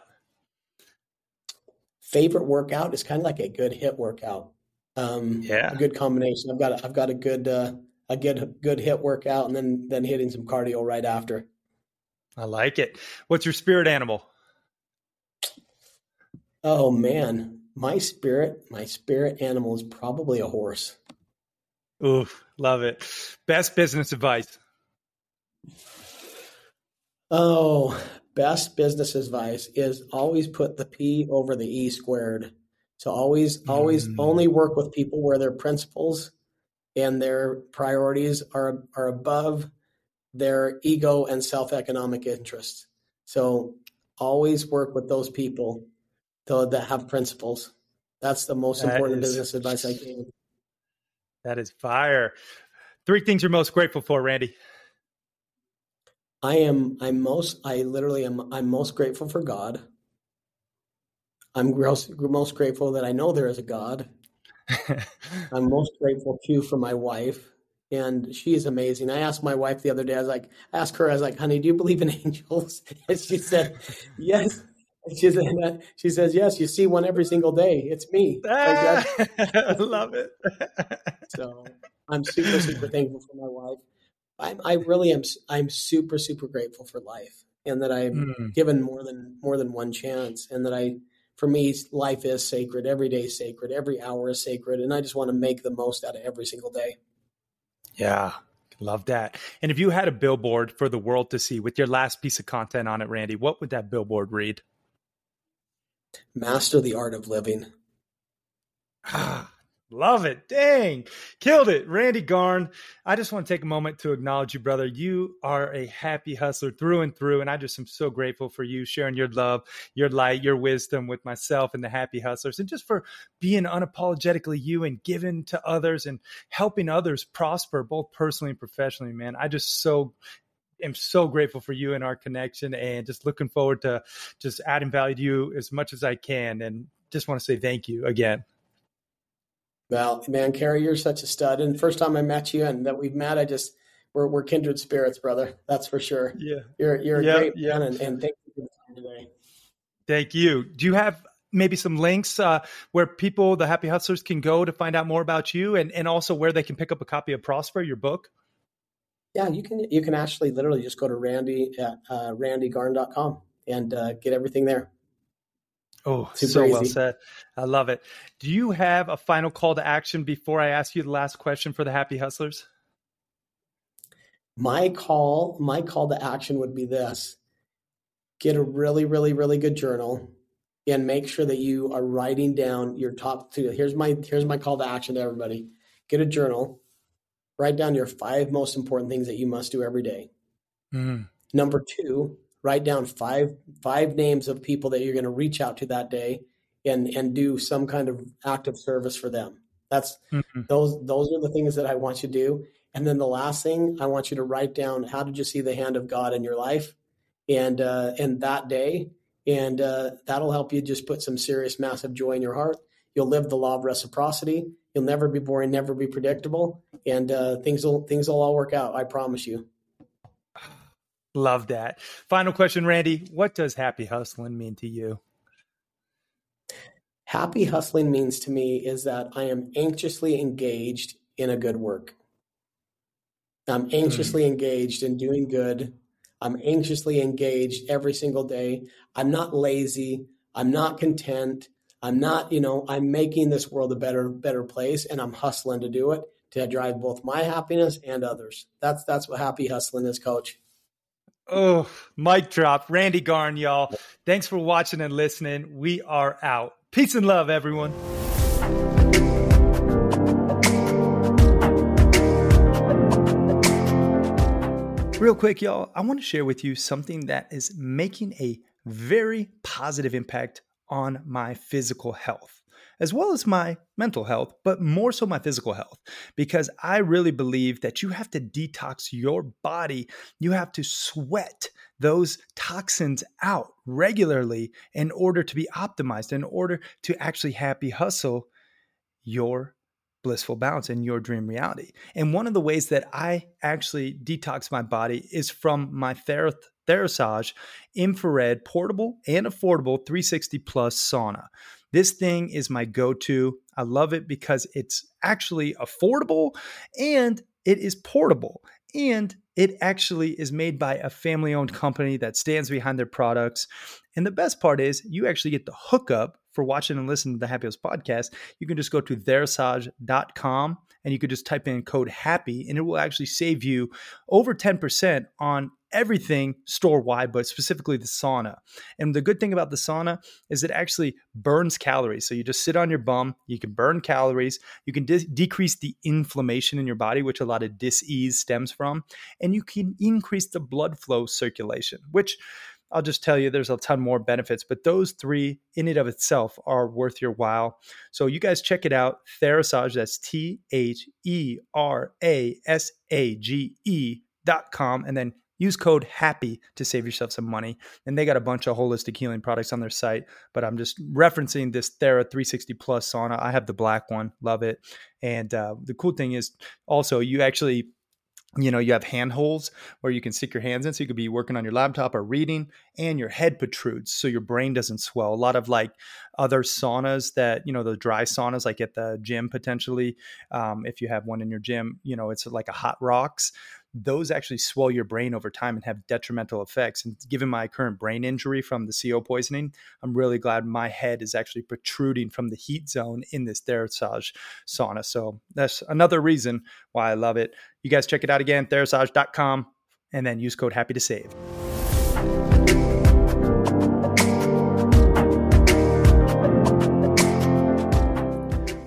Favorite workout is kind of like a good HIIT workout. Um, yeah, a good combination. I've got a, I've got a good uh, a good good HIIT workout, and then then hitting some cardio right after. I like it. What's your spirit animal? Oh man, my spirit my spirit animal is probably a horse. Oof, love it. Best business advice. Oh, best business advice is always put the P over the E squared. So always, always mm. only work with people where their principles and their priorities are are above their ego and self economic interests. So always work with those people that have principles. That's the most that important is, business advice I can. That is fire. Three things you're most grateful for, Randy. I am. I'm most. I literally am. I'm most grateful for God. I'm most grateful that I know there is a God. I'm most grateful too for my wife, and she is amazing. I asked my wife the other day. I was like, I asked her, I was like, "Honey, do you believe in angels?" And she said, "Yes." She said, "She says yes. You see one every single day. It's me." Ah, I love it. so I'm super super thankful for my wife. I'm, I really am. I'm super, super grateful for life, and that I'm mm. given more than more than one chance, and that I, for me, life is sacred. Every day is sacred. Every hour is sacred, and I just want to make the most out of every single day. Yeah, love that. And if you had a billboard for the world to see with your last piece of content on it, Randy, what would that billboard read? Master the art of living. Ah, Love it. Dang. Killed it. Randy Garn. I just want to take a moment to acknowledge you, brother. You are a happy hustler through and through. And I just am so grateful for you sharing your love, your light, your wisdom with myself and the happy hustlers, and just for being unapologetically you and giving to others and helping others prosper, both personally and professionally, man. I just so am so grateful for you and our connection and just looking forward to just adding value to you as much as I can. And just want to say thank you again. Well, man, Cary, you're such a stud. And first time I met you and that we've met, I just we're we're kindred spirits, brother. That's for sure. Yeah, you're you're a great yeah. man, and, and thank you for the time today. Thank you. Do you have maybe some links uh, where people, the happy hustlers, can go to find out more about you, and and also where they can pick up a copy of Prosper, your book? Yeah, you can you can actually literally just go to Randy at uh, randygarn.com and uh, get everything there. Oh, Super so easy. well said. I love it. Do you have a final call to action before I ask you the last question for the happy hustlers? My call, my call to action would be this. Get a really, really, really good journal and make sure that you are writing down your top two. Here's my here's my call to action to everybody. Get a journal, write down your five most important things that you must do every day. Mm. Number two, write down five five names of people that you're going to reach out to that day and and do some kind of active service for them. That's mm-hmm. those those are the things that i want you to do. And then the last thing i want you to write down how did you see the hand of god in your life? And uh and that day and uh that'll help you just put some serious massive joy in your heart. You'll live the law of reciprocity. You'll never be boring never be predictable. And uh things will things will all work out i promise you Love that. Final question, Randy. What does happy hustling mean to you? Happy hustling means to me is that I am anxiously engaged in a good work. I'm anxiously mm. engaged in doing good. I'm anxiously engaged every single day. I'm not lazy. I'm not content. I'm not, you know, I'm making this world a better, better place and I'm hustling to do it to drive both my happiness and others. That's that's what happy hustling is, coach. Oh, mic drop. Randy Garn, y'all. Thanks for watching and listening. We are out. Peace and love, everyone. Real quick, y'all, I want to share with you something that is making a very positive impact on my physical health as well as my mental health, but more so my physical health, because I really believe that you have to detox your body. You have to sweat those toxins out regularly in order to be optimized, in order to actually happy hustle your blissful balance in your dream reality. And one of the ways that I actually detox my body is from my Thera- Therasage infrared portable and affordable 360 plus sauna. This thing is my go to. I love it because it's actually affordable and it is portable. And it actually is made by a family owned company that stands behind their products. And the best part is, you actually get the hookup for watching and listening to the Happy Hustle podcast. You can just go to therasage.com and you could just type in code HAPPY and it will actually save you over 10% on everything store wide, but specifically the sauna. And the good thing about the sauna is it actually burns calories. So you just sit on your bum, you can burn calories, you can de- decrease the inflammation in your body, which a lot of dis-ease stems from, and you can increase the blood flow circulation, which I'll just tell you there's a ton more benefits, but those three in and of itself are worth your while. So you guys check it out. Therasage, that's T H E R A S A G E dot com. And then Use code HAPPY to save yourself some money. And they got a bunch of holistic healing products on their site, but I'm just referencing this Thera 360 Plus sauna. I have the black one, love it. And uh, the cool thing is also you actually you know you have hand holes where you can stick your hands in so you could be working on your laptop or reading and your head protrudes so your brain doesn't swell a lot of like other saunas that you know the dry saunas like at the gym potentially um, if you have one in your gym you know it's like a hot rocks those actually swell your brain over time and have detrimental effects. And given my current brain injury from the CO poisoning, I'm really glad my head is actually protruding from the heat zone in this Therasage sauna. So that's another reason why I love it. You guys check it out again, therasage.com, and then use code happy to save.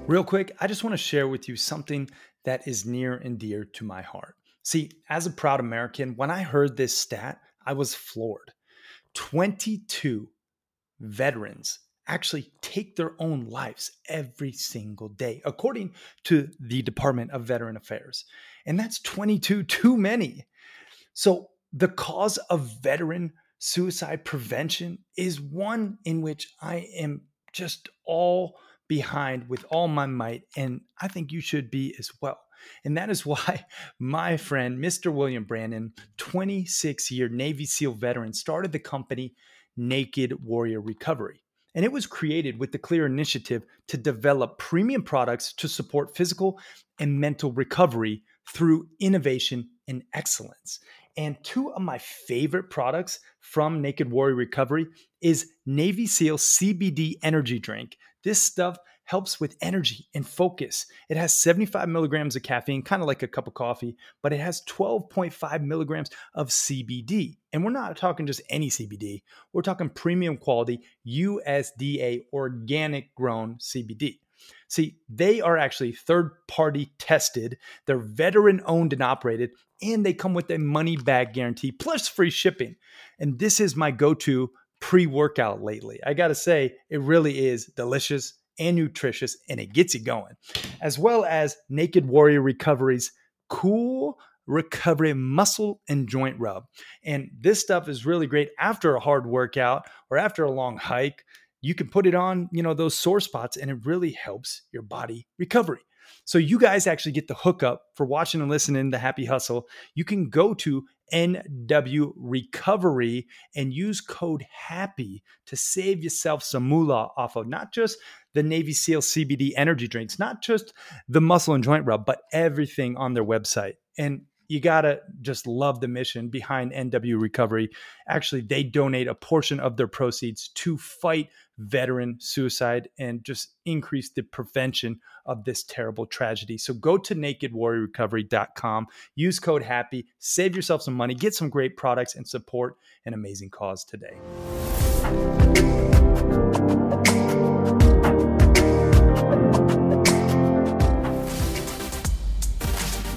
Real quick, I just want to share with you something that is near and dear to my heart. See, as a proud American, when I heard this stat, I was floored. 22 veterans actually take their own lives every single day, according to the Department of Veteran Affairs. And that's 22 too many. So, the cause of veteran suicide prevention is one in which I am just all behind with all my might. And I think you should be as well. And that is why my friend, Mr. William Branum, 26 year Navy SEAL veteran, started the company Naked Warrior Recovery. And it was created with the clear initiative to develop premium products to support physical and mental recovery through innovation and excellence. And two of my favorite products from Naked Warrior Recovery is Navy SEAL CBD energy drink this stuff helps with energy and focus. It has 75 milligrams of caffeine, kind of like a cup of coffee, but it has 12.5 milligrams of CBD. And we're not talking just any CBD, we're talking premium quality USDA organic grown CBD. See, they are actually third party tested, they're veteran owned and operated, and they come with a money back guarantee plus free shipping. And this is my go to pre workout lately. I got to say, it really is delicious and nutritious and it gets you going, as well as Naked Warrior Recovery's cool recovery muscle and joint rub. And this stuff is really great after a hard workout or after a long hike. You can put it on, you know, those sore spots and it really helps your body recovery. So you guys actually get the hookup for watching and listening to Happy Hustle. You can go to NW Recovery and use code HAPPY to save yourself some moolah off of not just the Navy SEAL CBD energy drinks, not just the muscle and joint rub, but everything on their website. And you got to just love the mission behind NW Recovery. Actually, they donate a portion of their proceeds to fight veteran suicide and just increase the prevention of this terrible tragedy. So go to nakedwarriorrecovery.com, use code HAPPY, save yourself some money, get some great products, and support an amazing cause today.